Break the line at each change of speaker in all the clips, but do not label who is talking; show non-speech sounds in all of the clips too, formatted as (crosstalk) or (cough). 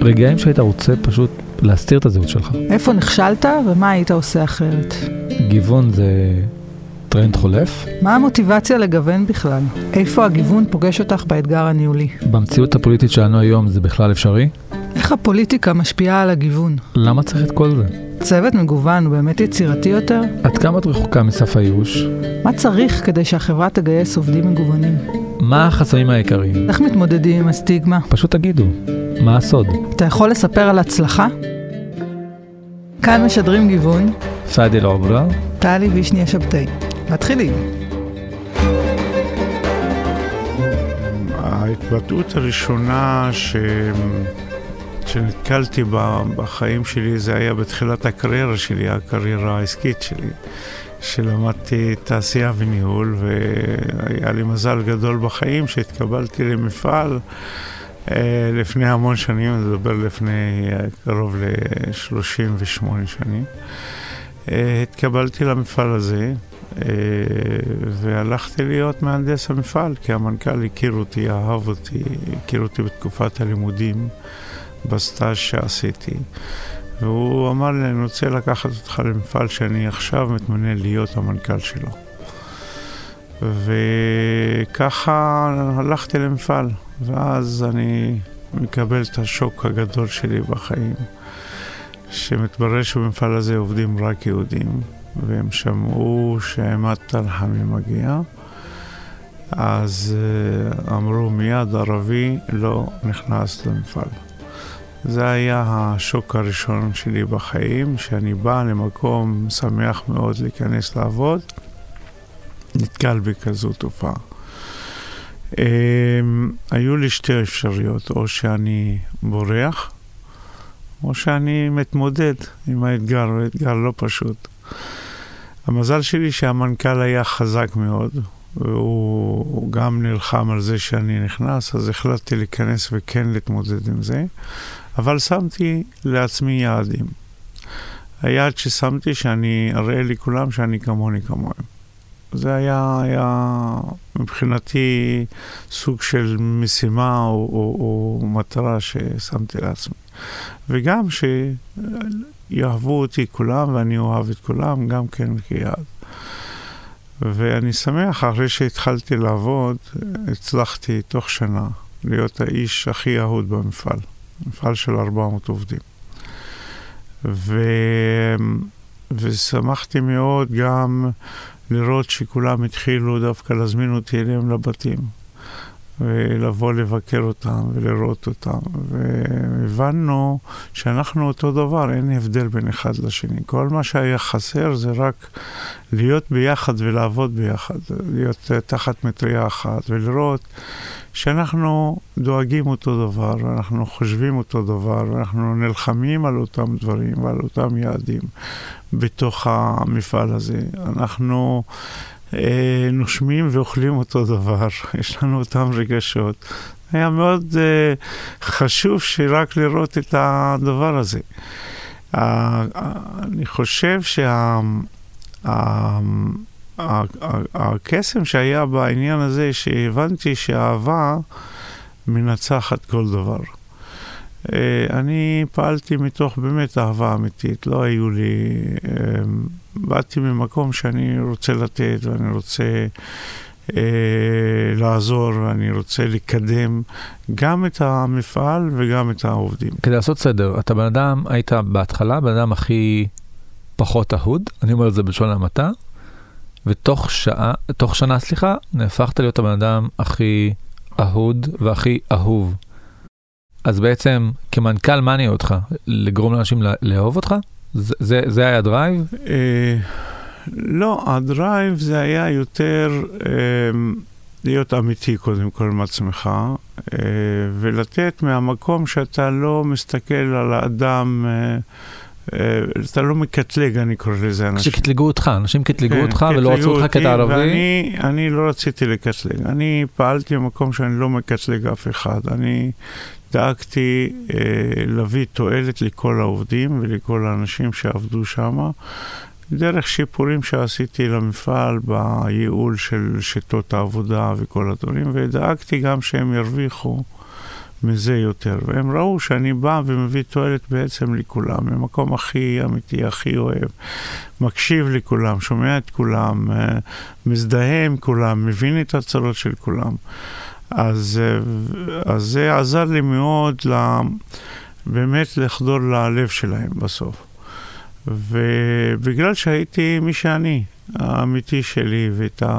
רגעים שהיית רוצה פשוט להסתיר את הזהות שלך.
איפה נכשלת ומה היית עושה אחרת?
גיוון זה טרנד חולף.
מה המוטיבציה לגוון בכלל? איפה הגיוון פוגש אותך באתגר הניהולי?
במציאות הפוליטית שלנו היום זה בכלל אפשרי?
איך הפוליטיקה משפיעה על הגיוון?
למה צריך את כל זה?
צוות מגוון הוא באמת יצירתי יותר?
עד כמה את רחוקה מסף הייאוש?
מה צריך כדי שהחברה תגייס עובדים מגוונים?
מה החסמים העיקריים?
איך מתמודדים עם הסטיגמה?
פשוט תגידו, מה הסוד?
אתה יכול לספר על הצלחה? כאן משדרים גיוון,
פאדי אל-עוברה.
טלי וישניה שבתאי. מתחילים.
ההתבטאות הראשונה ש... שנתקלתי בה בחיים שלי זה היה בתחילת הקריירה שלי, הקריירה העסקית שלי, שלמדתי תעשייה וניהול והיה לי מזל גדול בחיים שהתקבלתי למפעל לפני המון שנים, אני מדבר לפני אה, קרוב ל-38 שנים. אה, התקבלתי למפעל הזה והלכתי להיות מהנדס המפעל, כי המנכ"ל הכיר אותי, אהב אותי, הכיר אותי בתקופת הלימודים. בסטאז' שעשיתי. והוא אמר לי, אני רוצה לקחת אותך למפעל שאני עכשיו מתמנה להיות המנכ"ל שלו. וככה הלכתי למפעל, ואז אני מקבל את השוק הגדול שלי בחיים, שמתברר שבמפעל הזה עובדים רק יהודים, והם שמעו שעימד תלחמי מגיע. אז אה, אמרו מיד ערבי לא נכנס למפעל. זה היה השוק הראשון שלי בחיים, שאני בא למקום שמח מאוד להיכנס לעבוד, נתקל בכזו תופעה. Um, היו לי שתי אפשרויות, או שאני בורח, או שאני מתמודד עם האתגר, הוא אתגר לא פשוט. המזל שלי שהמנכ"ל היה חזק מאוד, והוא גם נלחם על זה שאני נכנס, אז החלטתי להיכנס וכן להתמודד עם זה. אבל שמתי לעצמי יעדים. היעד ששמתי שאני אראה לכולם שאני כמוני כמוהם. זה היה, היה מבחינתי סוג של משימה או, או, או מטרה ששמתי לעצמי. וגם שיאהבו אותי כולם ואני אוהב את כולם, גם כן כיעד. ואני שמח, אחרי שהתחלתי לעבוד, הצלחתי תוך שנה להיות האיש הכי אהוד במפעל. מפעל של 400 עובדים. ו... ושמחתי מאוד גם לראות שכולם התחילו דווקא להזמין אותי אליהם לבתים. ולבוא לבקר אותם ולראות אותם. והבנו שאנחנו אותו דבר, אין הבדל בין אחד לשני. כל מה שהיה חסר זה רק להיות ביחד ולעבוד ביחד, להיות תחת מטריה אחת ולראות שאנחנו דואגים אותו דבר, אנחנו חושבים אותו דבר, אנחנו נלחמים על אותם דברים ועל אותם יעדים בתוך המפעל הזה. אנחנו נושמים ואוכלים אותו דבר, (laughs) יש לנו אותם רגשות. היה מאוד אה, חשוב שרק לראות את הדבר הזה. אה, אני חושב שה... הקסם שהיה בעניין הזה, שהבנתי שאהבה מנצחת כל דבר. אה, אני פעלתי מתוך באמת אהבה אמיתית, לא היו לי... באתי ממקום שאני רוצה לתת ואני רוצה אה, לעזור ואני רוצה לקדם גם את המפעל וגם את העובדים.
כדי לעשות סדר, אתה בן אדם, היית בהתחלה בן אדם הכי פחות אהוד, אני אומר את זה בלשון המעטה, ותוך שעה, תוך שנה, סליחה, נהפכת להיות הבן אדם הכי אהוד והכי אהוב. אז בעצם כמנכ"ל מה הניע אותך? לגרום לאנשים לאהוב אותך? זה, זה, זה היה ה drive? אה,
לא, ה drive זה היה יותר אה, להיות אמיתי קודם כל עם עצמך, אה, ולתת מהמקום שאתה לא מסתכל על האדם אה, אה, אתה לא מקטלג, אני קורא לזה אנשים.
שקטלגו אותך, אנשים קטלגו כן, אותך ולא רצו אותך כאת ערבי.
ואני אני לא רציתי לקטלג. אני פעלתי במקום שאני לא מקטלג אף אחד. אני דאגתי אה, להביא תועלת לכל העובדים ולכל האנשים שעבדו שם, דרך שיפורים שעשיתי למפעל בייעול של שיטות העבודה וכל הדברים, ודאגתי גם שהם ירוויחו מזה יותר. והם ראו שאני בא ומביא תועלת בעצם לכולם, ממקום הכי אמיתי, הכי אוהב. מקשיב לכולם, שומע את כולם, אה, מזדהה עם כולם, מבין את הצרות של כולם. אז, אז זה עזר לי מאוד לה, באמת לחדור ללב שלהם בסוף. ובגלל שהייתי מי שאני, האמיתי שלי, ואת ה...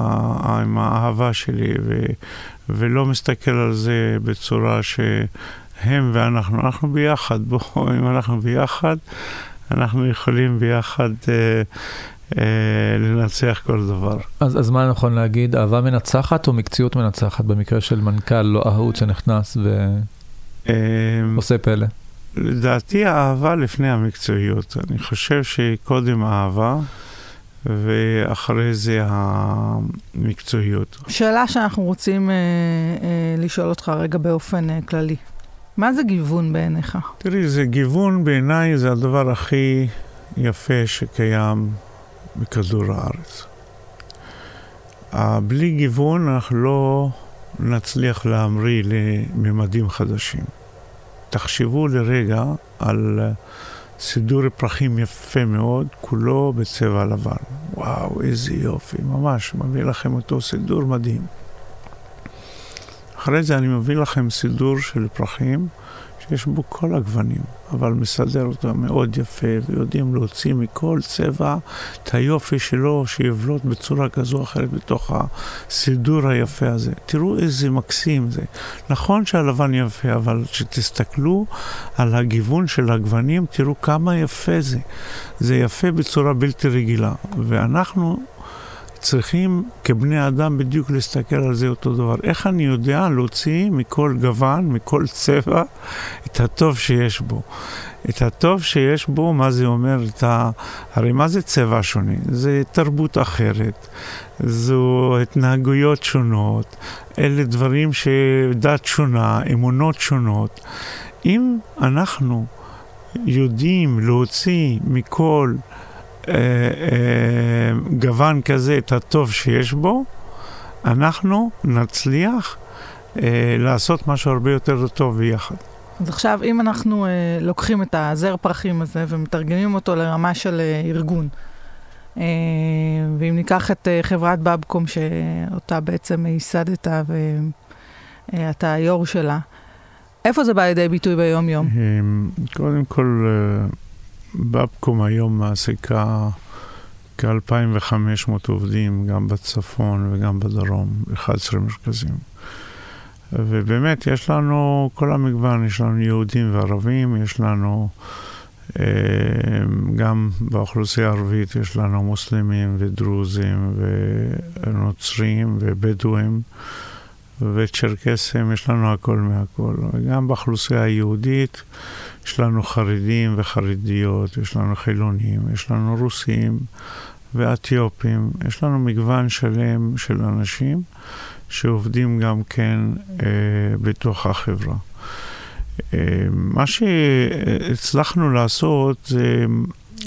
עם האהבה שלי, ו... ולא מסתכל על זה בצורה שהם ואנחנו, אנחנו ביחד, בואו, (laughs) אם אנחנו ביחד, אנחנו יכולים ביחד אה, אה, לנצח כל דבר.
אז, אז מה נכון להגיד, אהבה מנצחת או מקצועיות מנצחת במקרה של מנכ"ל לא אהוד שנכנס ועושה אה, פלא?
לדעתי האהבה לפני המקצועיות. אני חושב שקודם אהבה, ואחרי זה המקצועיות.
שאלה שאנחנו רוצים אה, אה, לשאול אותך רגע באופן אה, כללי. מה זה גיוון בעיניך?
תראי, זה גיוון בעיניי זה הדבר הכי יפה שקיים בכדור הארץ. בלי גיוון אנחנו לא נצליח להמריא לממדים חדשים. תחשבו לרגע על סידור פרחים יפה מאוד, כולו בצבע לבן. וואו, איזה יופי, ממש, מביא לכם אותו סידור מדהים. אחרי זה אני מביא לכם סידור של פרחים שיש בו כל הגוונים, אבל מסדר אותו מאוד יפה, ויודעים להוציא מכל צבע את היופי שלו, שיבלוט בצורה כזו או אחרת בתוך הסידור היפה הזה. תראו איזה מקסים זה. נכון שהלבן יפה, אבל כשתסתכלו על הגיוון של הגוונים, תראו כמה יפה זה. זה יפה בצורה בלתי רגילה. ואנחנו צריכים כבני אדם בדיוק להסתכל על זה אותו דבר. איך אני יודע להוציא מכל גוון, מכל צבע, את הטוב שיש בו? את הטוב שיש בו, מה זה אומר? את ה... הרי מה זה צבע שונה? זה תרבות אחרת, זו התנהגויות שונות, אלה דברים שדת שונה, אמונות שונות. אם אנחנו יודעים להוציא מכל גוון כזה, את הטוב שיש בו, אנחנו נצליח אה, לעשות משהו הרבה יותר טוב ביחד.
אז עכשיו, אם אנחנו אה, לוקחים את הזר פרחים הזה ומתרגמים אותו לרמה של אה, ארגון, אה, ואם ניקח את אה, חברת בבקום, שאותה בעצם ייסדת ואתה היו"ר שלה, איפה זה בא לידי ביטוי ביום-יום?
קודם כל, בבקום היום מעסיקה כ-2,500 עובדים, גם בצפון וגם בדרום, 11 מרכזים. ובאמת, יש לנו כל המגוון, יש לנו יהודים וערבים, יש לנו אה, גם באוכלוסייה הערבית, יש לנו מוסלמים ודרוזים ונוצרים ובדואים. וצ'רקסים, יש לנו הכל מהכל. וגם באוכלוסייה היהודית יש לנו חרדים וחרדיות, יש לנו חילונים, יש לנו רוסים ואתיופים, יש לנו מגוון שלם של אנשים שעובדים גם כן אה, בתוך החברה. אה, מה שהצלחנו לעשות זה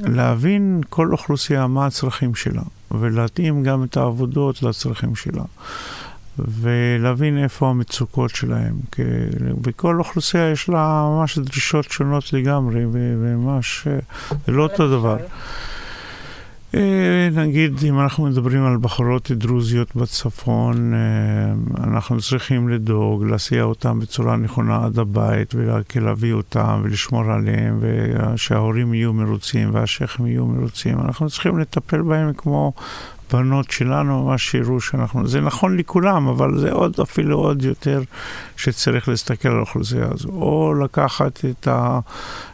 להבין כל אוכלוסייה מה הצרכים שלה, ולהתאים גם את העבודות לצרכים שלה. ולהבין איפה המצוקות שלהם. בכל אוכלוסייה יש לה ממש דרישות שונות לגמרי, וממש, זה לא אותו דבר. אה, נגיד, אם אנחנו מדברים על בחורות דרוזיות בצפון, אה, אנחנו צריכים לדאוג, להסיע אותם בצורה נכונה עד הבית, ולהביא אותם ולשמור עליהם, ושההורים יהיו מרוצים והשייחים יהיו מרוצים. אנחנו צריכים לטפל בהם כמו בנות שלנו ממש שיראו שאנחנו, זה נכון לכולם, אבל זה עוד, אפילו עוד יותר שצריך להסתכל על האוכלוסייה הזו. או לקחת את ה...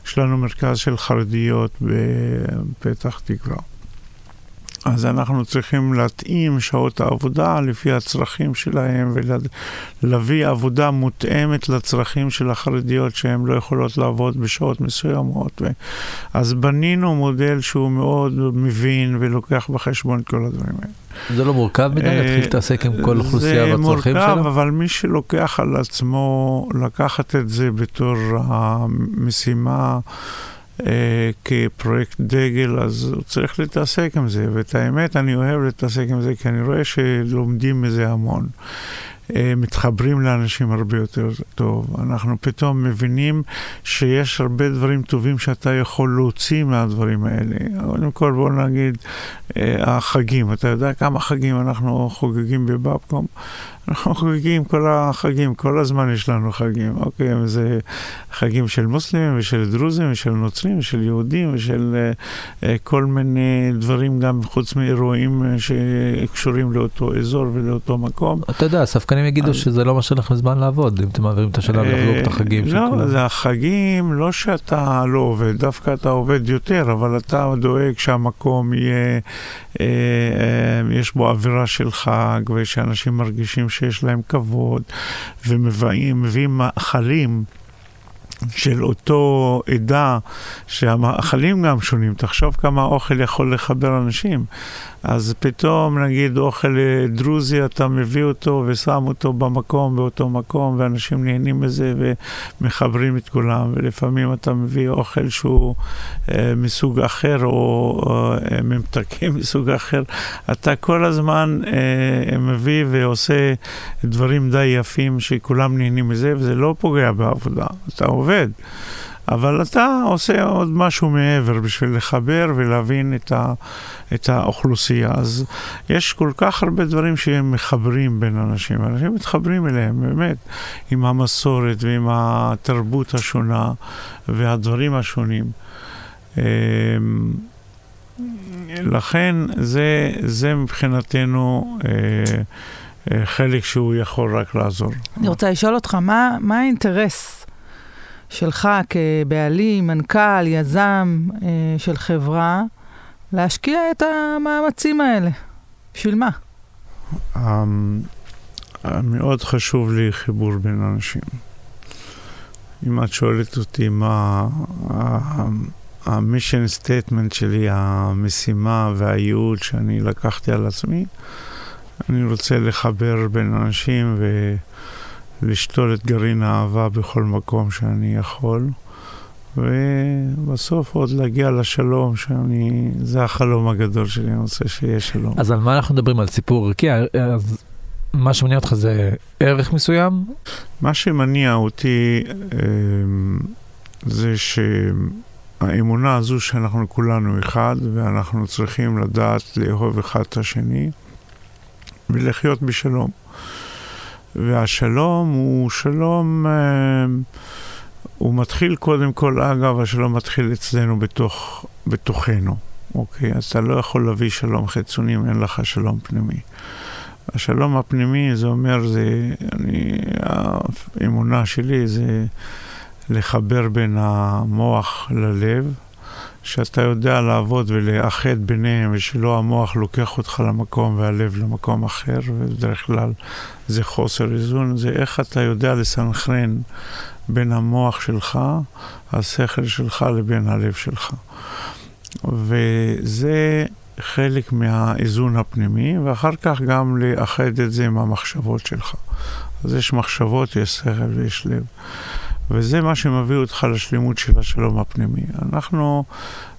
יש לנו מרכז של חרדיות בפתח תקווה. אז אנחנו צריכים להתאים שעות העבודה לפי הצרכים שלהם ולהביא עבודה מותאמת לצרכים של החרדיות שהן לא יכולות לעבוד בשעות מסוימות. ו... אז בנינו מודל שהוא מאוד מבין ולוקח בחשבון את כל הדברים האלה.
זה לא מורכב מדי אה, להתחיל להתעסק עם כל אוכלוסייה והצרכים שלה?
זה מורכב, אבל מי שלוקח על עצמו לקחת את זה בתור המשימה אה, כפרויקט דגל, אז צריך להתעסק עם זה. ואת האמת, אני אוהב להתעסק עם זה, כי אני רואה שלומדים מזה המון. אה, מתחברים לאנשים הרבה יותר טוב. אנחנו פתאום מבינים שיש הרבה דברים טובים שאתה יכול להוציא מהדברים האלה. קודם כל, בוא נגיד, אה, החגים. אתה יודע כמה חגים אנחנו חוגגים בבבקום? אנחנו חוגגים כל החגים, כל הזמן יש לנו חגים, אוקיי? זה חגים של מוסלמים ושל דרוזים ושל נוצרים ושל יהודים ושל uh, uh, כל מיני דברים, גם חוץ מאירועים uh, שקשורים לאותו אזור ולאותו מקום.
אתה יודע, הספקנים יגידו אז... שזה לא משאיר לכם זמן לעבוד, אם אתם מעבירים את השאלה ולחגוג את החגים.
לא, זה החגים, לא שאתה לא עובד, דווקא אתה עובד יותר, אבל אתה דואג שהמקום יהיה, יש בו אווירה של חג ושאנשים מרגישים שיש להם כבוד, ומביאים מאכלים. של אותו עדה, שהמאכלים גם שונים. תחשוב כמה אוכל יכול לחבר אנשים. אז פתאום, נגיד, אוכל אה, דרוזי, אתה מביא אותו ושם אותו במקום, באותו מקום, ואנשים נהנים מזה ומחברים את כולם. ולפעמים אתה מביא אוכל שהוא אה, מסוג אחר, או אה, ממתקים (laughs) מסוג אחר. אתה כל הזמן אה, מביא ועושה דברים די יפים שכולם נהנים מזה, וזה לא פוגע בעבודה. אתה עובד. אבל אתה עושה עוד משהו מעבר בשביל לחבר ולהבין את, ה, את האוכלוסייה. אז יש כל כך הרבה דברים שהם מחברים בין אנשים. אנשים מתחברים אליהם, באמת, עם המסורת ועם התרבות השונה והדברים השונים. אמ, לכן זה, זה מבחינתנו אה, אה, חלק שהוא יכול רק לעזור.
אני רוצה לשאול אותך, מה, מה האינטרס שלך כבעלים, מנכ"ל, יזם אה, של חברה, להשקיע את המאמצים האלה. בשביל מה? Um,
מאוד חשוב לי חיבור בין אנשים. אם את שואלת אותי מה ה mission statement שלי, המשימה והייעוד שאני לקחתי על עצמי, אני רוצה לחבר בין אנשים ו... לשתול את גרעין האהבה בכל מקום שאני יכול, ובסוף עוד להגיע לשלום, שאני, זה החלום הגדול שלי, אני רוצה שיהיה שלום.
אז על מה אנחנו מדברים? על סיפור ערכי? אז מה שמניע אותך זה ערך מסוים?
מה שמניע אותי אמ, זה שהאמונה הזו שאנחנו כולנו אחד, ואנחנו צריכים לדעת לאהוב אחד את השני ולחיות בשלום. והשלום הוא שלום, אה, הוא מתחיל קודם כל, אגב, השלום מתחיל אצלנו בתוך, בתוכנו, אוקיי? אז אתה לא יכול להביא שלום חיצוני אם אין לך שלום פנימי. השלום הפנימי, זה אומר, זה, אני, האמונה שלי זה לחבר בין המוח ללב, שאתה יודע לעבוד ולאחד ביניהם, ושלא המוח לוקח אותך למקום והלב למקום אחר, ובדרך כלל זה חוסר איזון, זה איך אתה יודע לסנכרן בין המוח שלך, השכל שלך, לבין הלב שלך. וזה חלק מהאיזון הפנימי, ואחר כך גם לאחד את זה עם המחשבות שלך. אז יש מחשבות, יש שכל ויש לב. וזה מה שמביא אותך לשלמות של השלום הפנימי. אנחנו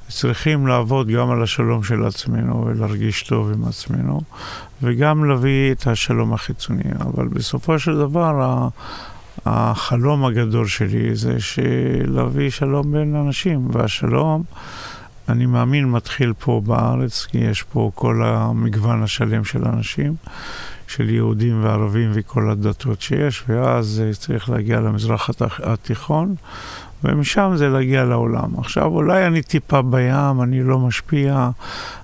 צריכים לעבוד גם על השלום של עצמנו ולהרגיש טוב עם עצמנו, וגם להביא את השלום החיצוני. אבל בסופו של דבר, החלום הגדול שלי זה להביא שלום בין אנשים, והשלום, אני מאמין, מתחיל פה בארץ, כי יש פה כל המגוון השלם של אנשים. של יהודים וערבים וכל הדתות שיש, ואז צריך להגיע למזרח התיכון, ומשם זה להגיע לעולם. עכשיו, אולי אני טיפה בים, אני לא משפיע,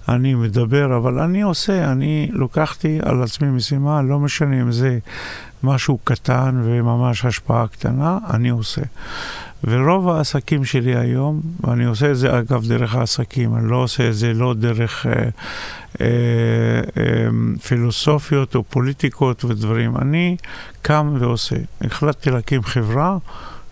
אני מדבר, אבל אני עושה, אני לוקחתי על עצמי משימה, לא משנה אם זה משהו קטן וממש השפעה קטנה, אני עושה. ורוב העסקים שלי היום, ואני עושה את זה אגב דרך העסקים, אני לא עושה את זה לא דרך אה, אה, אה, פילוסופיות או פוליטיקות ודברים, אני קם ועושה. החלטתי להקים חברה.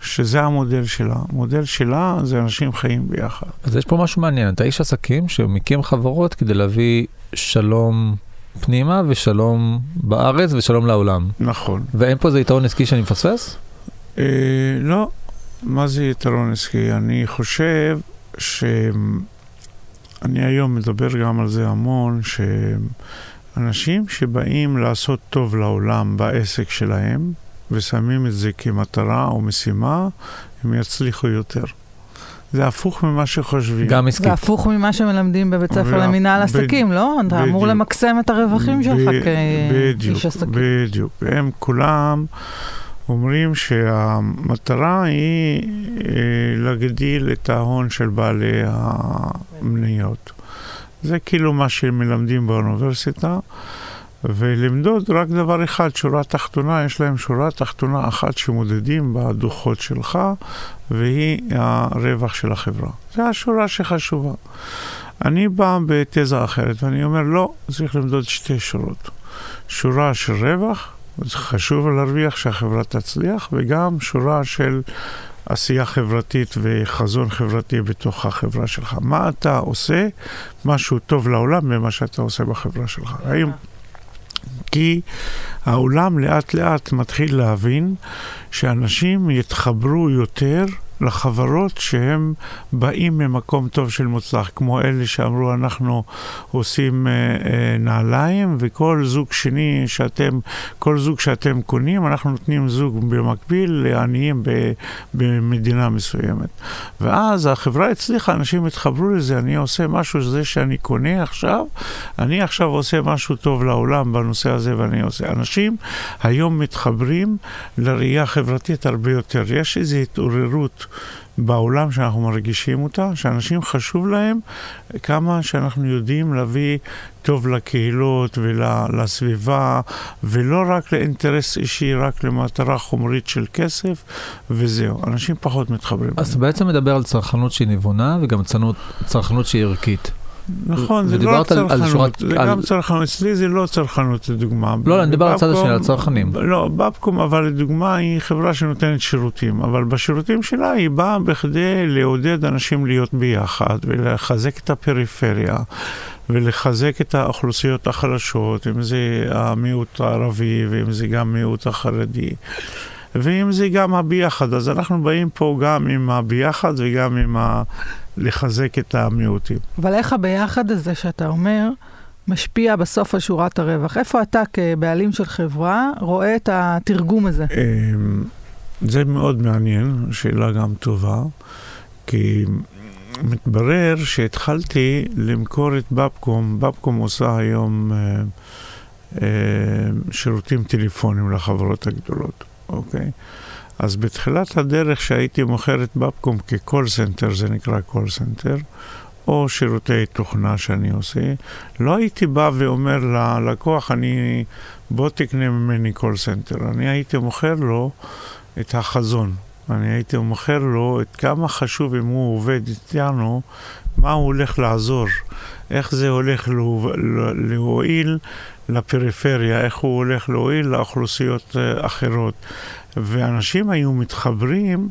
שזה המודל שלה. המודל שלה זה אנשים חיים ביחד.
אז יש פה משהו מעניין, אתה איש עסקים שמקים חברות כדי להביא שלום פנימה ושלום בארץ ושלום לעולם.
נכון.
ואין פה איזה יתרון עסקי שאני מפספס?
אה, לא, מה זה יתרון עסקי? אני חושב שאני היום מדבר גם על זה המון, אנשים שבאים לעשות טוב לעולם בעסק שלהם, ושמים את זה כמטרה או משימה, הם יצליחו יותר. זה הפוך ממה שחושבים.
גם עסקית.
זה הפוך ממה שמלמדים בבית ספר
ו-
למינהל
ב-
עסקים, לא? אתה אמור
בדיוק.
למקסם את הרווחים שלך
ב- בדיוק,
כאיש עסקים.
בדיוק. הם כולם אומרים שהמטרה היא אה, להגדיל את ההון של בעלי המניות. זה כאילו מה שמלמדים באוניברסיטה. ולמדוד רק דבר אחד, שורה תחתונה, יש להם שורה תחתונה אחת שמודדים בדוחות שלך, והיא הרווח של החברה. זו השורה שחשובה. אני בא בתזה אחרת, ואני אומר, לא, צריך למדוד שתי שורות. שורה של רווח, חשוב להרוויח שהחברה תצליח, וגם שורה של עשייה חברתית וחזון חברתי בתוך החברה שלך. מה אתה עושה, משהו טוב לעולם במה שאתה עושה בחברה שלך. האם... כי העולם לאט לאט מתחיל להבין שאנשים יתחברו יותר לחברות שהם באים ממקום טוב של מוצלח, כמו אלה שאמרו אנחנו עושים אה, אה, נעליים וכל זוג שני שאתם, כל זוג שאתם קונים, אנחנו נותנים זוג במקביל לעניים ב, במדינה מסוימת. ואז החברה הצליחה, אנשים התחברו לזה, אני עושה משהו, זה שאני קונה עכשיו, אני עכשיו עושה משהו טוב לעולם בנושא הזה ואני עושה. אנשים היום מתחברים לראייה חברתית הרבה יותר. יש איזו התעוררות בעולם שאנחנו מרגישים אותה, שאנשים חשוב להם כמה שאנחנו יודעים להביא טוב לקהילות ולסביבה, ולא רק לאינטרס אישי, רק למטרה חומרית של כסף, וזהו. אנשים פחות מתחברים.
אז אתה בעצם מדבר על צרכנות שהיא נבונה וגם צרכנות שהיא ערכית.
נכון, זה לא צרכנות, זה גם צרכנות. אצלי זה לא צרכנות, לדוגמה.
לא, אני מדבר על הצד השני, על הצרכנים.
לא, בבקום, אבל לדוגמה, היא חברה שנותנת שירותים, אבל בשירותים שלה היא באה בכדי לעודד אנשים להיות ביחד ולחזק את הפריפריה. ולחזק את האוכלוסיות החלשות, אם זה המיעוט הערבי ואם זה גם מיעוט החרדי. ואם זה גם הביחד, אז אנחנו באים פה גם עם הביחד וגם עם ה... לחזק את המיעוטים.
אבל איך הביחד הזה שאתה אומר, משפיע בסוף על שורת הרווח? איפה אתה כבעלים של חברה רואה את התרגום הזה?
אמ, זה מאוד מעניין, שאלה גם טובה, כי מתברר שהתחלתי למכור את בבקום, בבקום עושה היום אה, אה, שירותים טלפונים לחברות הגדולות, אוקיי? אז בתחילת הדרך שהייתי מוכר את בבקום כ call center, זה נקרא call center, או שירותי תוכנה שאני עושה, לא הייתי בא ואומר ללקוח, אני, בוא תקנה ממני call center. אני הייתי מוכר לו את החזון. אני הייתי מוכר לו את כמה חשוב אם הוא עובד איתנו, מה הוא הולך לעזור, איך זה הולך להועיל לפריפריה, איך הוא הולך להועיל לאוכלוסיות אה, אחרות. ואנשים היו מתחברים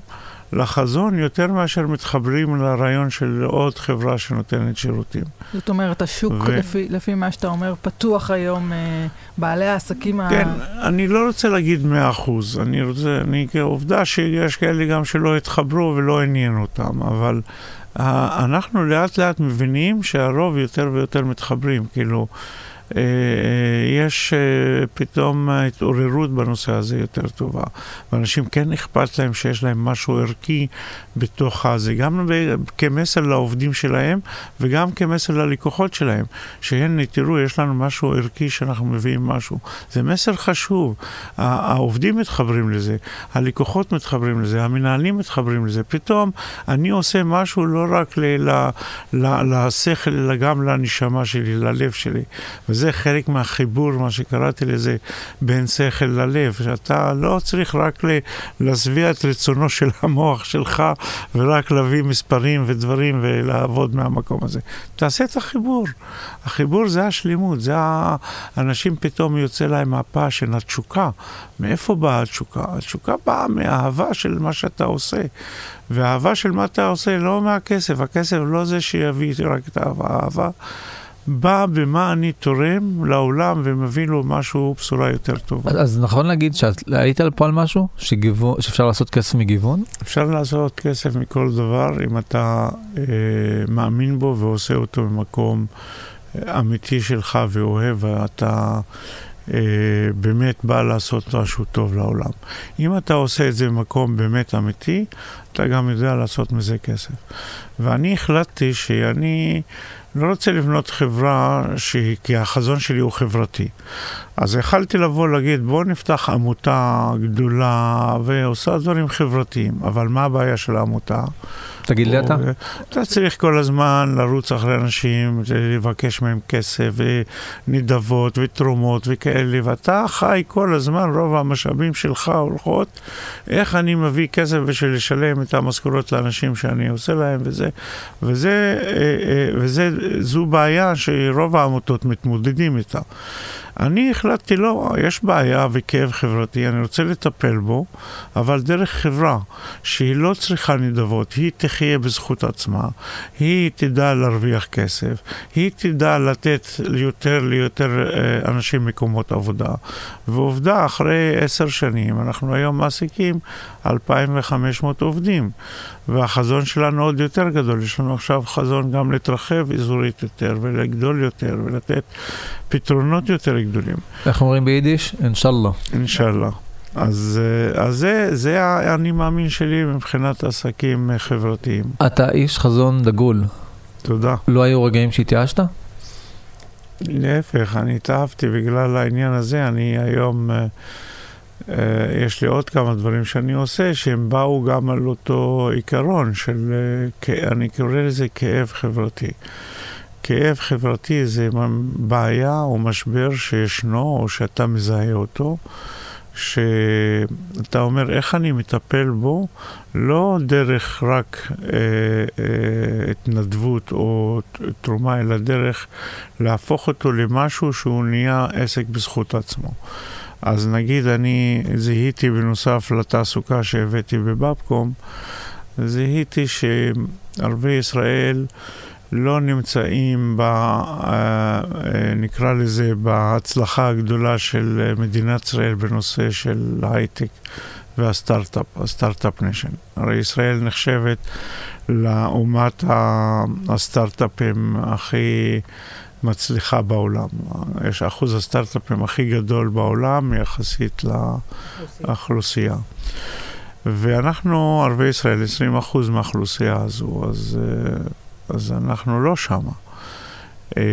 לחזון יותר מאשר מתחברים לרעיון של עוד חברה שנותנת שירותים.
זאת אומרת, השוק,
ו-
לפי, לפי מה שאתה אומר, פתוח היום, אה, בעלי העסקים ה...
כן, אני לא רוצה להגיד מאה אחוז, אני רוצה, אני כעובדה שיש כאלה גם שלא התחברו ולא עניין אותם, אבל uh, אנחנו לאט לאט מבינים שהרוב יותר ויותר מתחברים, כאילו, יש uh, פתאום התעוררות בנושא הזה יותר טובה, ואנשים כן אכפת להם שיש להם משהו ערכי בתוך הזה, גם כמסר לעובדים שלהם וגם כמסר ללקוחות שלהם, שהנה, תראו, יש לנו משהו ערכי שאנחנו מביאים משהו. זה מסר חשוב. העובדים מתחברים לזה, הלקוחות מתחברים לזה, המנהלים מתחברים לזה. פתאום אני עושה משהו לא רק לשכל, אלא גם לנשמה שלי, ללב שלי. וזה חלק מהחיבור, מה שקראתי לזה, בין שכל ללב, שאתה לא צריך רק להשביע את רצונו של המוח שלך, ורק להביא מספרים ודברים ולעבוד מהמקום הזה. תעשה את החיבור. החיבור זה השלימות, זה האנשים פתאום יוצא להם הפאשן, התשוקה. מאיפה באה התשוקה? התשוקה באה מהאהבה של מה שאתה עושה. והאהבה של מה אתה עושה לא מהכסף, הכסף לא זה שיביא רק את האהבה. באה במה אני תורם לעולם ומביא לו משהו, בשורה יותר טובה.
אז, אז נכון להגיד שהיית פה על משהו שגיוון, שאפשר לעשות כסף מגיוון?
אפשר לעשות כסף מכל דבר אם אתה אה, מאמין בו ועושה אותו ממקום אמיתי שלך ואוהב, ואתה אה, באמת בא לעשות משהו טוב לעולם. אם אתה עושה את זה במקום באמת אמיתי, אתה גם יודע לעשות מזה כסף. ואני החלטתי שאני לא רוצה לבנות חברה שהיא, כי החזון שלי הוא חברתי. אז יכלתי לבוא להגיד, בואו נפתח עמותה גדולה ועושה דברים חברתיים, אבל מה הבעיה של העמותה?
תגיד לי אתה.
אתה צריך כל הזמן לרוץ אחרי אנשים, לבקש מהם כסף ונדבות ותרומות וכאלה, ואתה חי כל הזמן, רוב המשאבים שלך הולכות, איך אני מביא כסף בשביל לשלם את המשכורות לאנשים שאני עושה להם וזה, וזה, אה, אה, וזה, זו בעיה שרוב העמותות מתמודדים איתה. אני החלטתי, לא, יש בעיה וכאב חברתי, אני רוצה לטפל בו, אבל דרך חברה שהיא לא צריכה נדבות, היא תחיה בזכות עצמה, היא תדע להרוויח כסף, היא תדע לתת ליותר ליותר אה, אנשים מקומות עבודה. ועובדה, אחרי עשר שנים, אנחנו היום מעסיקים 2,500 עובדים. והחזון שלנו עוד יותר גדול, יש לנו עכשיו חזון גם להתרחב אזורית יותר ולגדול יותר ולתת פתרונות יותר גדולים.
איך אומרים ביידיש? אינשאללה.
אינשאללה. אז, אה, אז זה, זה האני מאמין שלי מבחינת עסקים חברתיים.
אתה איש חזון דגול.
תודה.
לא היו רגעים שהתייאשת?
להפך, אני התאהבתי בגלל העניין הזה. אני היום... Uh, Uh, יש לי עוד כמה דברים שאני עושה שהם באו גם על אותו עיקרון של, uh, אני קורא לזה כאב חברתי. כאב חברתי זה בעיה או משבר שישנו או שאתה מזהה אותו, שאתה אומר איך אני מטפל בו, לא דרך רק אה, אה, התנדבות או תרומה, אלא דרך להפוך אותו למשהו שהוא נהיה עסק בזכות עצמו. אז נגיד אני זיהיתי בנוסף לתעסוקה שהבאתי בבבקום, זיהיתי שערבי ישראל לא נמצאים, ב, אה, אה, נקרא לזה, בהצלחה הגדולה של מדינת ישראל בנושא של הייטק והסטארט-אפ, הסטארט-אפ נשן. הרי ישראל נחשבת לאומת הסטארט-אפים הכי... מצליחה בעולם. יש אחוז הסטארט-אפים הכי גדול בעולם יחסית לאוכלוסייה. ואנחנו, ערבי ישראל, 20 אחוז מהאוכלוסייה הזו, אז, אה, אז אנחנו לא שמה. אה,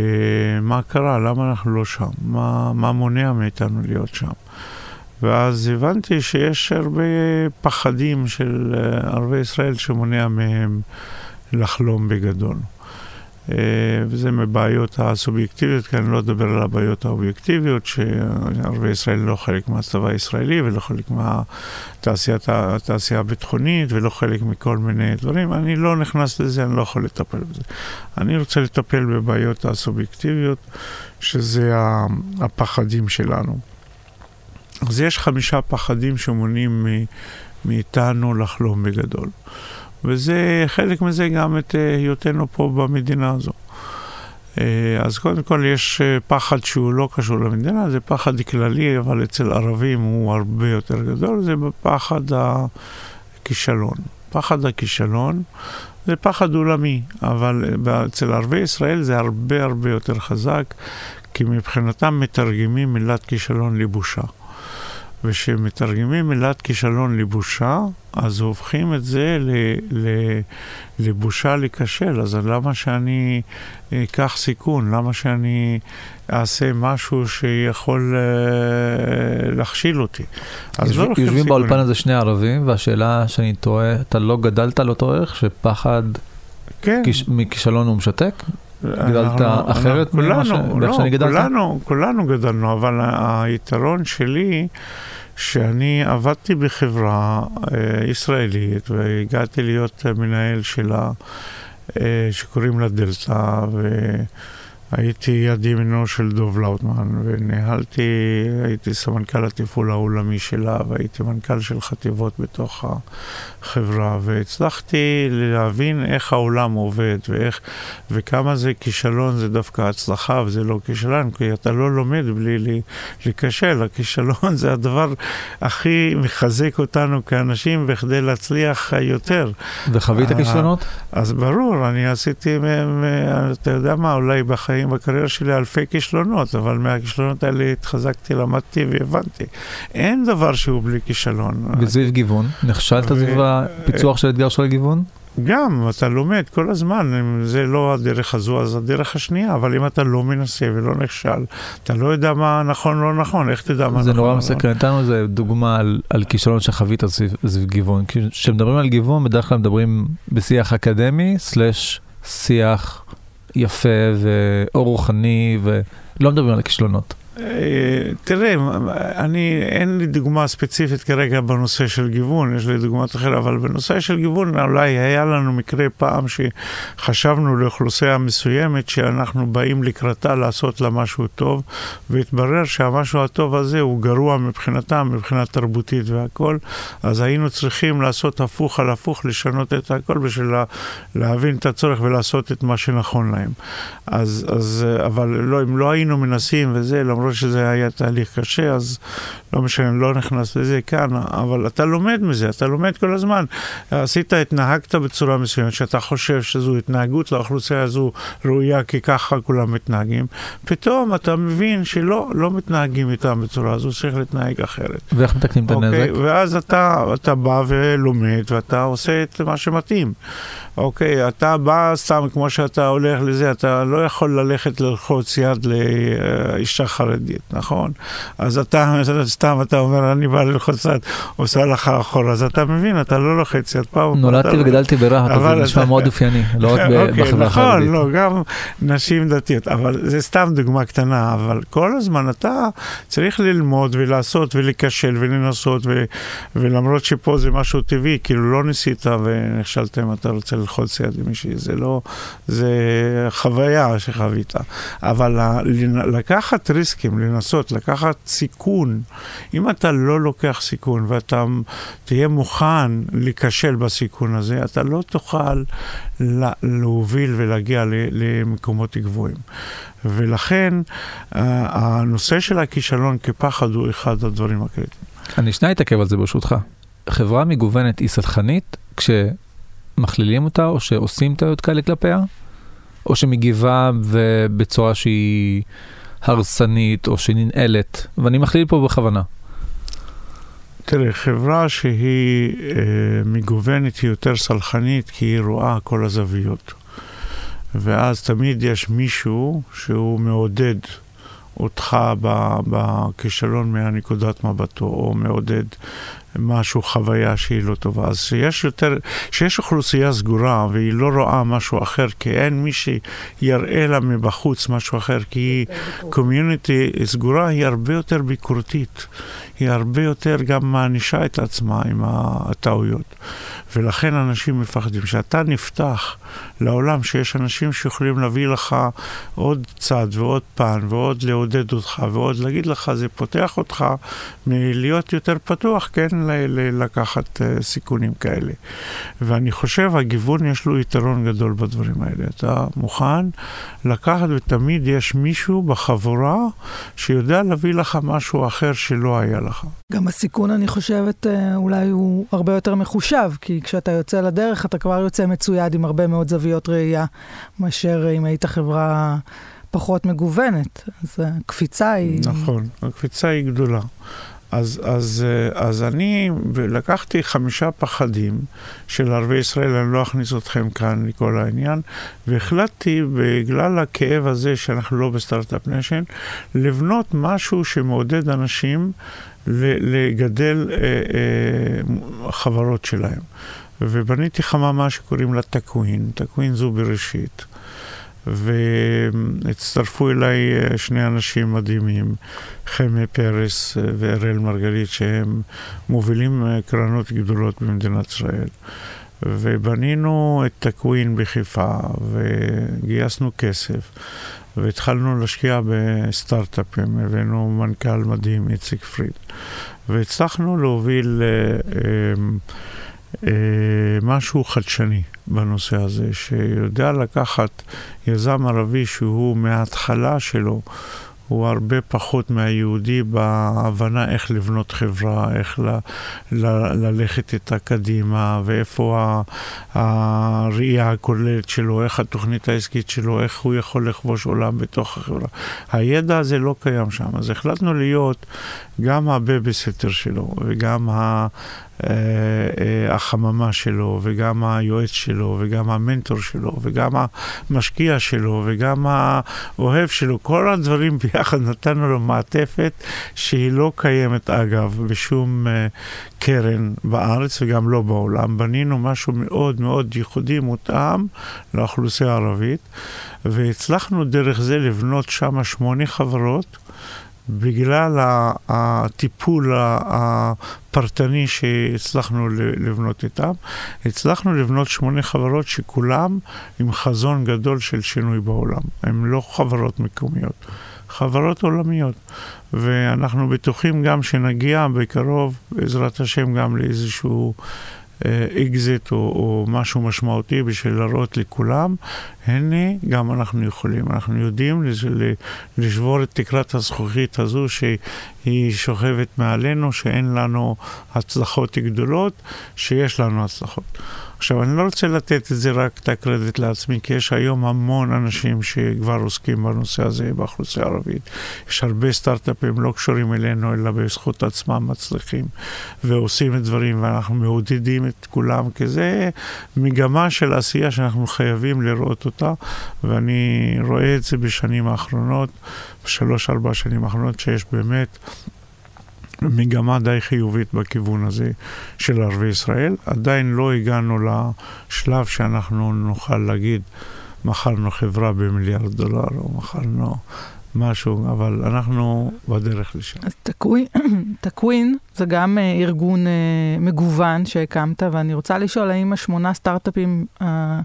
מה קרה? למה אנחנו לא שם? מה, מה מונע מאיתנו להיות שם? ואז הבנתי שיש הרבה פחדים של אה, ערבי ישראל שמונע מהם לחלום בגדול. אה, וזה מבעיות הסובייקטיביות, כי אני לא אדבר על הבעיות האובייקטיביות, שערבי ישראל לא חלק מהצבא הישראלי ולא חלק מהתעשייה הביטחונית ולא חלק מכל מיני דברים. אני לא נכנס לזה, אני לא יכול לטפל בזה. אני רוצה לטפל בבעיות הסובייקטיביות, שזה הפחדים שלנו. אז יש חמישה פחדים שמונעים מאיתנו לחלום בגדול. וזה, חלק מזה גם את אה, היותנו פה במדינה הזו. אה, אז קודם כל יש אה, פחד שהוא לא קשור למדינה, זה פחד כללי, אבל אצל ערבים הוא הרבה יותר גדול, זה פחד הכישלון. פחד הכישלון זה פחד עולמי, אבל אצל ערבי ישראל זה הרבה הרבה יותר חזק, כי מבחינתם מתרגמים מילת כישלון לבושה. וכשמתרגמים מילת כישלון לבושה, אז הופכים את זה ל, ל, לבושה להיכשל. אז למה שאני אקח סיכון? למה שאני אעשה משהו שיכול uh, להכשיל אותי?
אז יושב, לא יושבים באולפן הזה שני ערבים, והשאלה שאני טועה, אתה לא גדלת על אותו ערך שפחד כן. כיש, מכישלון הוא משתק? גדלת אחרת
ממה שאני גדלתי? כולנו, כולנו גדלנו, אבל היתרון שלי... שאני עבדתי בחברה אה, ישראלית והגעתי להיות מנהל שלה, אה, שקוראים לה דלתא, הייתי יד ימינו של דוב לאוטמן, וניהלתי, הייתי סמנכ"ל התפעול העולמי שלה, והייתי מנכ"ל של חטיבות בתוך החברה, והצלחתי להבין איך העולם עובד, ואיך, וכמה זה כישלון זה דווקא הצלחה, וזה לא כישלון, כי אתה לא לומד בלי להיכשל, הכישלון (laughs) זה הדבר הכי מחזק אותנו כאנשים בכדי להצליח יותר.
וחווית כישלונות?
אז ברור, אני עשיתי, אתה יודע מה, אולי בחיים... בחיים, בקריירה שלי אלפי כישלונות, אבל מהכישלונות האלה התחזקתי, למדתי והבנתי. אין דבר שהוא בלי כישלון.
וסביב גיוון, נכשלת סביב הפיצוח של אתגר של הגיוון?
גם, אתה לומד כל הזמן, אם זה לא הדרך הזו, אז הדרך השנייה, אבל אם אתה לא מנסה ולא נכשל, אתה לא יודע מה נכון לא נכון, איך תדע מה נכון
זה נורא
לא
מסקרן, נתן לנו איזה דוגמה על, על כישלון שחווית סביב, גיוון. כשמדברים על גיוון, בדרך כלל מדברים בשיח אקדמי, סלאש שיח יפה ואור רוחני, ולא מדברים על כישלונות.
אה, תראה, אני, אין לי דוגמה ספציפית כרגע בנושא של גיוון, יש לי דוגמאות אחרות, אבל בנושא של גיוון אולי היה לנו מקרה פעם שחשבנו לאוכלוסייה מסוימת שאנחנו באים לקראתה לעשות לה משהו טוב, והתברר שהמשהו הטוב הזה הוא גרוע מבחינתם, מבחינה תרבותית והכל, אז היינו צריכים לעשות הפוך על הפוך, לשנות את הכל בשביל לה, להבין את הצורך ולעשות את מה שנכון להם. אז, אז אבל לא, אם לא היינו מנסים וזה, למרות למרות שזה היה תהליך קשה, אז לא משנה, לא נכנס לזה כאן, אבל אתה לומד מזה, אתה לומד כל הזמן. עשית, התנהגת בצורה מסוימת, שאתה חושב שזו התנהגות לאוכלוסייה הזו ראויה, כי ככה כולם מתנהגים. פתאום אתה מבין שלא לא מתנהגים איתם בצורה הזו, צריך להתנהג אחרת.
ואיך מתקנים את
אוקיי?
הנזק?
ואז אתה, אתה בא ולומד, ואתה עושה את מה שמתאים. אוקיי, אתה בא סתם כמו שאתה הולך לזה, אתה לא יכול ללכת ללחוץ יד לאישה חרדית, נכון? אז אתה, סתם אתה אומר, אני בא ללחוץ יד, עושה לך אחורה, אז אתה מבין, אתה לא לוחץ יד פעם.
נולדתי וגדלתי ברהט, אז זה נשמע מאוד אופייני, לא רק
אוקיי,
בחברה החרדית.
נכון, לא, גם נשים דתיות, אבל זה סתם דוגמה קטנה, אבל כל הזמן אתה צריך ללמוד ולעשות ולהיכשל ולנסות, ולמרות שפה זה משהו טבעי, כאילו לא ניסית ונכשלתם, אתה רוצה ללחוץ יד עם מישהי, זה לא, זה חוויה שחווית. אבל לקחת ריסקים, לנסות, לקחת סיכון, אם אתה לא לוקח סיכון ואתה תהיה מוכן להיכשל בסיכון הזה, אתה לא תוכל להוביל ולהגיע למקומות גבוהים. ולכן הנושא של הכישלון כפחד הוא אחד הדברים הקריטיים.
אני שנייה אתעכב על זה ברשותך. חברה מגוונת היא סלחנית כש... מכלילים אותה, או שעושים טעויות כאלה כלפיה, או שמגיבה בצורה שהיא הרסנית, או שננעלת, ואני מכליל פה בכוונה.
תראה, חברה שהיא אה, מגוונת היא יותר סלחנית, כי היא רואה כל הזוויות. ואז תמיד יש מישהו שהוא מעודד אותך בכישלון מהנקודת מבטו, או מעודד משהו, חוויה שהיא לא טובה. אז שיש יותר, שיש אוכלוסייה סגורה והיא לא רואה משהו אחר, כי אין מי שיראה לה מבחוץ משהו אחר, כי קומיוניטי סגורה היא הרבה יותר ביקורתית. היא הרבה יותר גם מענישה את עצמה עם הטעויות. ולכן אנשים מפחדים. כשאתה נפתח לעולם שיש אנשים שיכולים להביא לך עוד צד ועוד פן ועוד לעודד אותך ועוד להגיד לך, זה פותח אותך מלהיות יותר פתוח, כן, לקחת uh, סיכונים כאלה. ואני חושב, הגיוון יש לו יתרון גדול בדברים האלה. אתה מוכן לקחת ותמיד יש מישהו בחבורה שיודע להביא לך משהו אחר שלא היה לך.
גם הסיכון, אני חושבת, אה, אולי הוא הרבה יותר מחושב, כי כשאתה יוצא לדרך, אתה כבר יוצא מצויד עם הרבה מאוד זוויות ראייה, מאשר אם היית חברה פחות מגוונת. אז הקפיצה היא...
נכון, הקפיצה היא גדולה. אז, אז, אה, אז אני לקחתי חמישה פחדים של ערבי ישראל, אני לא אכניס אתכם כאן לכל העניין, והחלטתי, בגלל הכאב הזה שאנחנו לא ב start-up nation, לבנות משהו שמעודד אנשים לגדל אה, אה, חברות שלהם. ובניתי חממה שקוראים לה תקווין, תקווין זו בראשית. והצטרפו אליי אה, שני אנשים מדהימים, חמי פרס ואראל מרגלית, שהם מובילים קרנות גדולות במדינת ישראל. ובנינו את תקווין בחיפה, וגייסנו כסף, והתחלנו להשקיע בסטארט-אפים, הבאנו מנכ"ל מדהים, איציק פריד, והצלחנו להוביל אה, אה, משהו חדשני בנושא הזה, שיודע לקחת יזם ערבי שהוא מההתחלה שלו, הוא הרבה פחות מהיהודי בהבנה איך לבנות חברה, איך ל, ל, ללכת איתה קדימה, ואיפה ה, הראייה הכוללת שלו, איך התוכנית העסקית שלו, איך הוא יכול לכבוש עולם בתוך החברה. הידע הזה לא קיים שם, אז החלטנו להיות גם הבייביסיטר שלו וגם ה... אה, אה, החממה שלו, וגם היועץ שלו, וגם המנטור שלו, וגם המשקיע שלו, וגם האוהב שלו, כל הדברים (laughs) ביחד נתנו לו מעטפת שהיא לא קיימת אגב בשום אה, קרן בארץ וגם לא בעולם. בנינו משהו מאוד מאוד ייחודי, מותאם לאוכלוסייה הערבית, והצלחנו דרך זה לבנות שם שמונה חברות. בגלל הטיפול הפרטני שהצלחנו לבנות איתם, הצלחנו לבנות שמונה חברות שכולם עם חזון גדול של שינוי בעולם. הן לא חברות מקומיות, חברות עולמיות. ואנחנו בטוחים גם שנגיע בקרוב, בעזרת השם, גם לאיזשהו אקזיט או, או משהו משמעותי בשביל להראות לכולם, הנה, גם אנחנו יכולים. אנחנו יודעים לשבור את תקרת הזכוכית הזו שהיא שוכבת מעלינו, שאין לנו הצלחות גדולות, שיש לנו הצלחות. עכשיו, אני לא רוצה לתת את זה רק את הקרדיט לעצמי, כי יש היום המון אנשים שכבר עוסקים בנושא הזה באוכלוסייה הערבית. יש הרבה סטארט-אפים לא קשורים אלינו, אלא בזכות עצמם מצליחים ועושים את דברים, ואנחנו מעודדים את כולם, כי זה מגמה של עשייה שאנחנו חייבים לראות אותה, ואני רואה את זה בשנים האחרונות, בשלוש-ארבע שנים האחרונות, שיש באמת... מגמה די חיובית בכיוון הזה של ערבי ישראל. עדיין לא הגענו לשלב שאנחנו נוכל להגיד, מכרנו חברה במיליארד דולר, או מכרנו משהו, אבל אנחנו בדרך לשם.
אז תקווין זה גם אה, ארגון אה, מגוון שהקמת, ואני רוצה לשאול האם השמונה סטארט-אפים אה,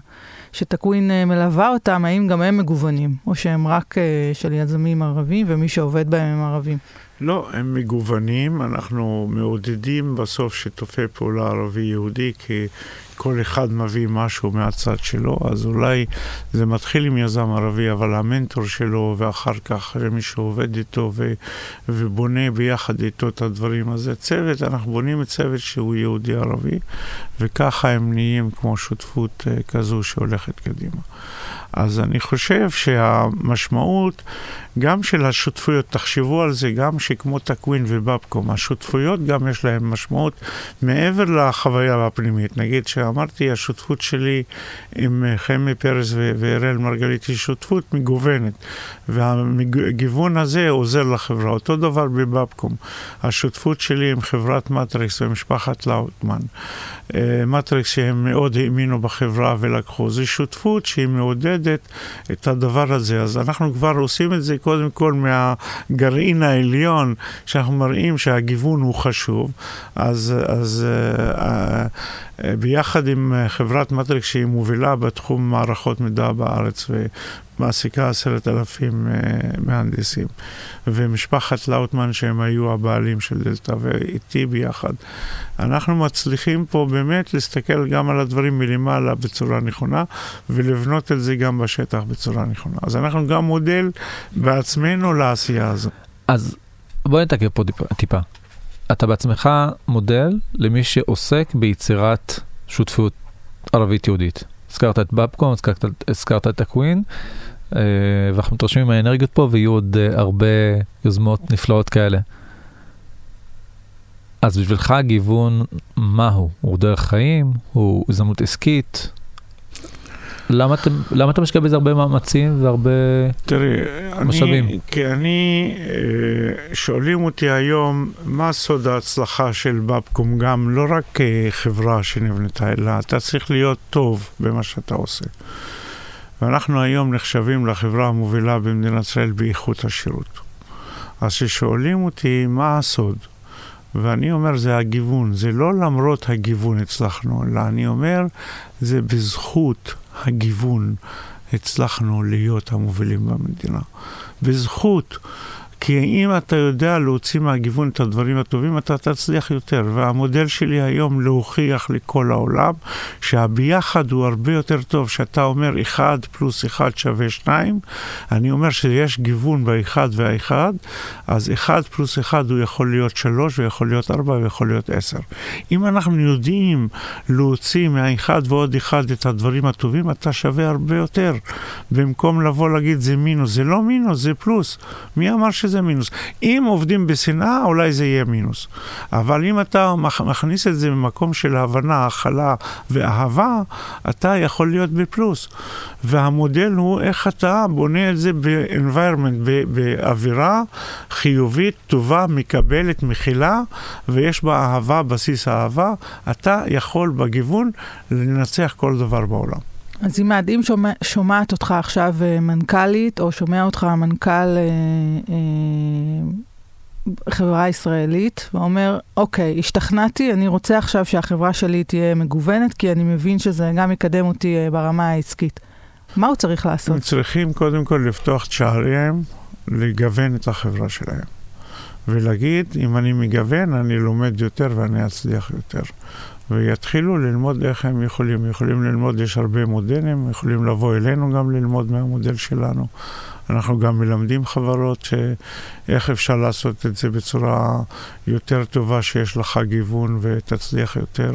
שתקווין מלווה אותם, האם גם הם מגוונים, או שהם רק של יזמים ערבים ומי שעובד בהם הם ערבים?
לא, הם מגוונים, אנחנו מעודדים בסוף שיתופי פעולה ערבי-יהודי, כי כל אחד מביא משהו מהצד שלו, אז אולי זה מתחיל עם יזם ערבי, אבל המנטור שלו, ואחר כך מי שעובד איתו ו, ובונה ביחד איתו את הדברים. אז זה צוות, אנחנו בונים צוות שהוא יהודי-ערבי, וככה הם נהיים כמו שותפות אה, כזו שהולכת קדימה. אז אני חושב שהמשמעות גם של השותפויות, תחשבו על זה, גם שכמו טקווין ובבקום, השותפויות גם יש להן משמעות מעבר לחוויה הפנימית. נגיד שאמרתי, השותפות שלי עם חמי פרס ואראל מרגלית היא שותפות מגוונת, והגיוון הזה עוזר לחברה. אותו דבר בבבקום, השותפות שלי עם חברת מטריקס ומשפחת לאוטמן. אה, מטריקס שהם מאוד האמינו בחברה ולקחו, זו שותפות שהיא מעודדת את הדבר הזה. אז אנחנו כבר עושים את זה קודם כל מהגרעין העליון, שאנחנו מראים שהגיוון הוא חשוב, אז, אז uh, uh, ביחד עם חברת מטריקס שהיא מובילה בתחום מערכות מידע בארץ ומעסיקה עשרת אלפים uh, מהנדסים, ומשפחת לאוטמן שהם היו הבעלים של דלתא ואיתי ביחד. אנחנו מצליחים פה באמת להסתכל גם על הדברים מלמעלה בצורה נכונה ולבנות את זה גם בשטח בצורה נכונה. אז אנחנו גם מודל בעצמנו לעשייה הזו.
אז בוא נתקן פה טיפה. אתה בעצמך מודל למי שעוסק ביצירת שותפות ערבית-יהודית. הזכרת את בבקום, הזכרת, הזכרת את הקווין, אה, ואנחנו מתרשמים מהאנרגיות פה ויהיו עוד אה, הרבה יוזמות נפלאות כאלה. אז בשבילך הגיוון, מה הוא? דרך חיים? הוא הזדמנות עסקית? למה אתה, למה אתה משקיע בזה הרבה מאמצים והרבה
תראי, משאבים? אני, כי אני, אה, שואלים אותי היום, מה סוד ההצלחה של בבקום גם, לא רק כחברה אה, שנבנתה, אלא אתה צריך להיות טוב במה שאתה עושה. ואנחנו היום נחשבים לחברה המובילה במדינת ישראל באיכות השירות. אז כששואלים אותי מה הסוד, ואני אומר, זה הגיוון, זה לא למרות הגיוון הצלחנו, אלא אני אומר, זה בזכות הגיוון הצלחנו להיות המובילים במדינה. בזכות, כי אם אתה יודע להוציא מהגיוון את הדברים הטובים, אתה תצליח יותר. והמודל שלי היום להוכיח לכל העולם שהביחד הוא הרבה יותר טוב. שאתה אומר 1 פלוס 1 שווה 2, אני אומר שיש גיוון באחד והאחד, אז 1 פלוס 1 הוא יכול להיות 3 ויכול להיות 4 ויכול להיות 10. אם אנחנו יודעים להוציא מהאחד ועוד אחד את הדברים הטובים, אתה שווה הרבה יותר. במקום לבוא להגיד זה מינוס, זה לא מינוס, זה פלוס. מי אמר שזה מינוס? אם עובדים בשנאה, אולי זה יהיה מינוס. אבל אם אתה מכניס את זה במקום של הבנה, הכלה ואהבה, אתה יכול להיות בפלוס. והמודל הוא איך אתה בונה את זה ב-environment, באווירה חיובית, טובה, מקבלת, מכילה, ויש בה אהבה, בסיס אהבה, אתה יכול בגיוון לנצח כל דבר בעולם.
אז אם אם שומע, שומעת אותך עכשיו אה, מנכ"לית, או שומע אותך מנכ"ל אה, אה, חברה ישראלית, ואומר, אוקיי, השתכנעתי, אני רוצה עכשיו שהחברה שלי תהיה מגוונת, כי אני מבין שזה גם יקדם אותי אה, ברמה העסקית. מה הוא צריך לעשות?
הם צריכים קודם כל לפתוח את שעריהם, לגוון את החברה שלהם. ולהגיד, אם אני מגוון, אני לומד יותר ואני אצליח יותר. ויתחילו ללמוד איך הם יכולים. יכולים ללמוד, יש הרבה מודלים, יכולים לבוא אלינו גם ללמוד מהמודל שלנו. אנחנו גם מלמדים חברות שאיך אפשר לעשות את זה בצורה יותר טובה, שיש לך גיוון ותצליח יותר,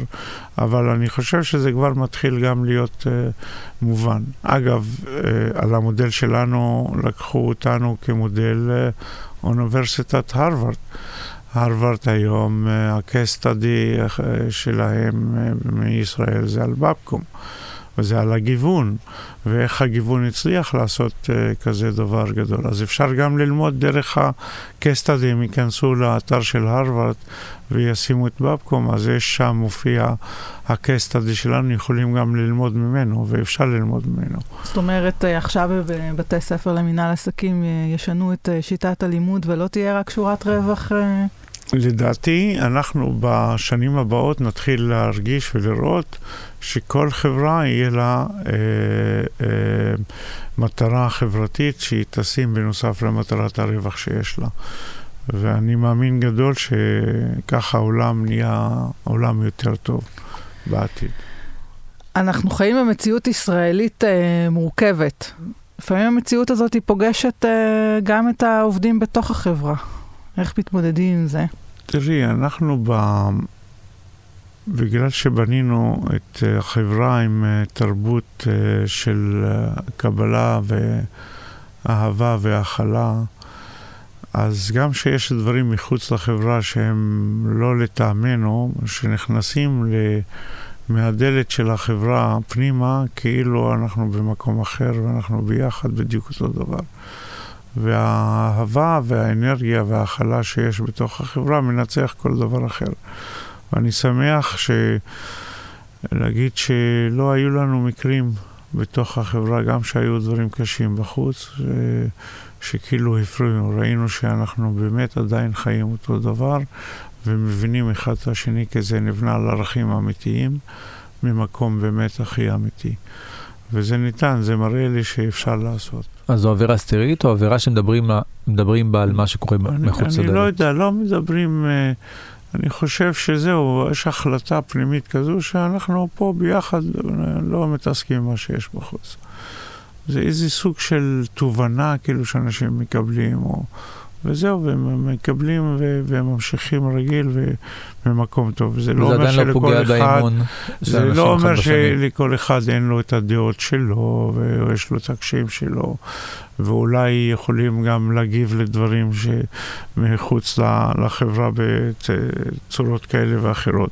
אבל אני חושב שזה כבר מתחיל גם להיות uh, מובן. אגב, uh, על המודל שלנו לקחו אותנו כמודל uh, אוניברסיטת הרווארד. הרווארד היום, ה-case study שלהם מישראל זה על בבקום. וזה על הגיוון, ואיך הגיוון הצליח לעשות uh, כזה דבר גדול. אז אפשר גם ללמוד דרך ה-case הם ייכנסו לאתר של הרווארד וישימו את בבקום, אז יש שם מופיע ה-case שלנו, יכולים גם ללמוד ממנו, ואפשר ללמוד ממנו.
זאת אומרת, אה, עכשיו בבתי ספר למנהל עסקים אה, ישנו את שיטת הלימוד ולא תהיה רק שורת רווח?
לדעתי, אנחנו בשנים הבאות נתחיל להרגיש ולראות שכל חברה יהיה לה אה, אה, מטרה חברתית שהיא תשים בנוסף למטרת הרווח שיש לה. ואני מאמין גדול שככה העולם נהיה עולם יותר טוב בעתיד.
אנחנו חיים במציאות ישראלית אה, מורכבת. לפעמים המציאות הזאת היא פוגשת אה, גם את העובדים בתוך החברה. איך מתמודדים עם זה?
תראי, אנחנו ב... בגלל שבנינו את אה, החברה עם אה, תרבות אה, של קבלה ואהבה והכלה, אז גם שיש דברים מחוץ לחברה שהם לא לטעמנו, שנכנסים ל... מהדלת של החברה פנימה, כאילו אנחנו במקום אחר ואנחנו ביחד בדיוק אותו דבר. והאהבה והאנרגיה וההכלה שיש בתוך החברה מנצח כל דבר אחר. ואני שמח ש... להגיד שלא היו לנו מקרים בתוך החברה, גם שהיו דברים קשים בחוץ, ש... שכאילו הפריעו. ראינו שאנחנו באמת עדיין חיים אותו דבר ומבינים אחד את השני כי זה נבנה על ערכים אמיתיים ממקום באמת הכי אמיתי. וזה ניתן, זה מראה לי שאפשר לעשות.
אז זו עבירה סטרית או עבירה שמדברים בה על מה שקורה מחוץ לדלת?
אני לא יודע, לא מדברים... אה, אני חושב שזהו, יש החלטה פנימית כזו שאנחנו פה ביחד לא מתעסקים עם מה שיש בחוץ. זה איזה סוג של תובנה כאילו שאנשים מקבלים, או... וזהו, והם מקבלים והם ממשיכים רגיל ובמקום טוב.
זה לא אומר לא פוגע באמון
זה לא אומר שלכל אחד אין לו את הדעות שלו, ויש לו את הקשיים שלו, ואולי יכולים גם להגיב לדברים שמחוץ לחברה בצורות כאלה ואחרות.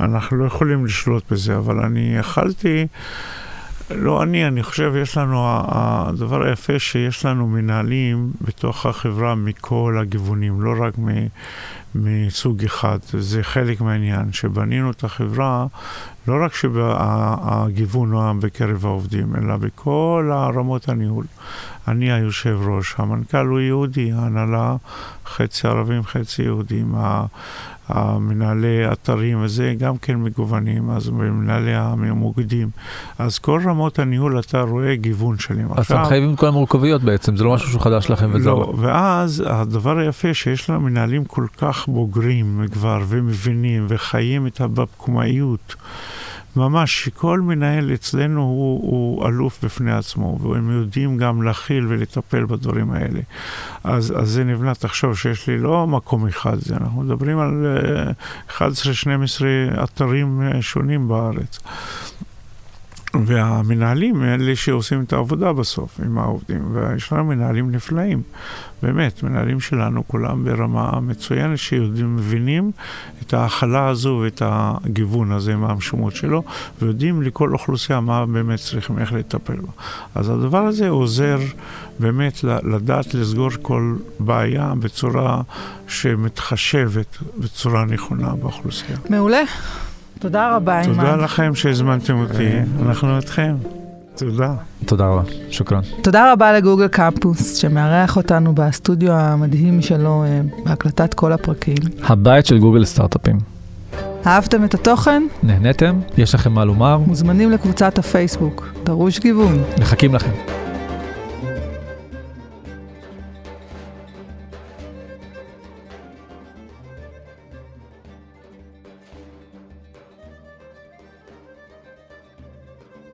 אנחנו לא יכולים לשלוט בזה, אבל אני יכלתי... לא אני, אני חושב, יש לנו, הדבר היפה שיש לנו מנהלים בתוך החברה מכל הכיוונים, לא רק מסוג אחד. זה חלק מהעניין, שבנינו את החברה, לא רק שהגיוון הוא בקרב העובדים, אלא בכל הרמות הניהול. אני היושב ראש, המנכ"ל הוא יהודי, ההנהלה חצי ערבים, חצי יהודים, המנהלי אתרים וזה גם כן מגוונים, אז מנהלי המוקדים. אז כל רמות הניהול אתה רואה גיוון שלהם.
אז אתם חייבים את כל המורכבויות בעצם, זה לא משהו שהוא חדש לכם וזה
לא. ואז הדבר היפה שיש לנו מנהלים כל כך בוגרים כבר ומבינים וחיים את הבקומאיות. ממש, כל מנהל אצלנו הוא, הוא אלוף בפני עצמו, והם יודעים גם להכיל ולטפל בדברים האלה. אז, אז זה נבנה, תחשוב שיש לי לא מקום אחד, זה, אנחנו מדברים על 11-12 אה, אתרים אה, שונים בארץ. והמנהלים אלה שעושים את העבודה בסוף עם העובדים, ויש לנו מנהלים נפלאים, באמת, מנהלים שלנו כולם ברמה מצוינת, שיודעים, מבינים את ההכלה הזו ואת הגיוון הזה מה המשמעות שלו, ויודעים לכל אוכלוסייה מה באמת צריכים, איך לטפל בה. אז הדבר הזה עוזר באמת לדעת לסגור כל בעיה בצורה שמתחשבת בצורה נכונה באוכלוסייה.
מעולה. תודה רבה, אימן.
תודה לכם שהזמנתם אותי, אנחנו אתכם. תודה.
תודה רבה, שוכרן.
תודה רבה לגוגל קמפוס, שמארח אותנו בסטודיו המדהים שלו אה, בהקלטת כל הפרקים.
הבית של גוגל סטארט-אפים.
אהבתם את התוכן?
נהניתם? יש לכם מה לומר?
מוזמנים לקבוצת הפייסבוק, דרוש גיוון.
מחכים לכם.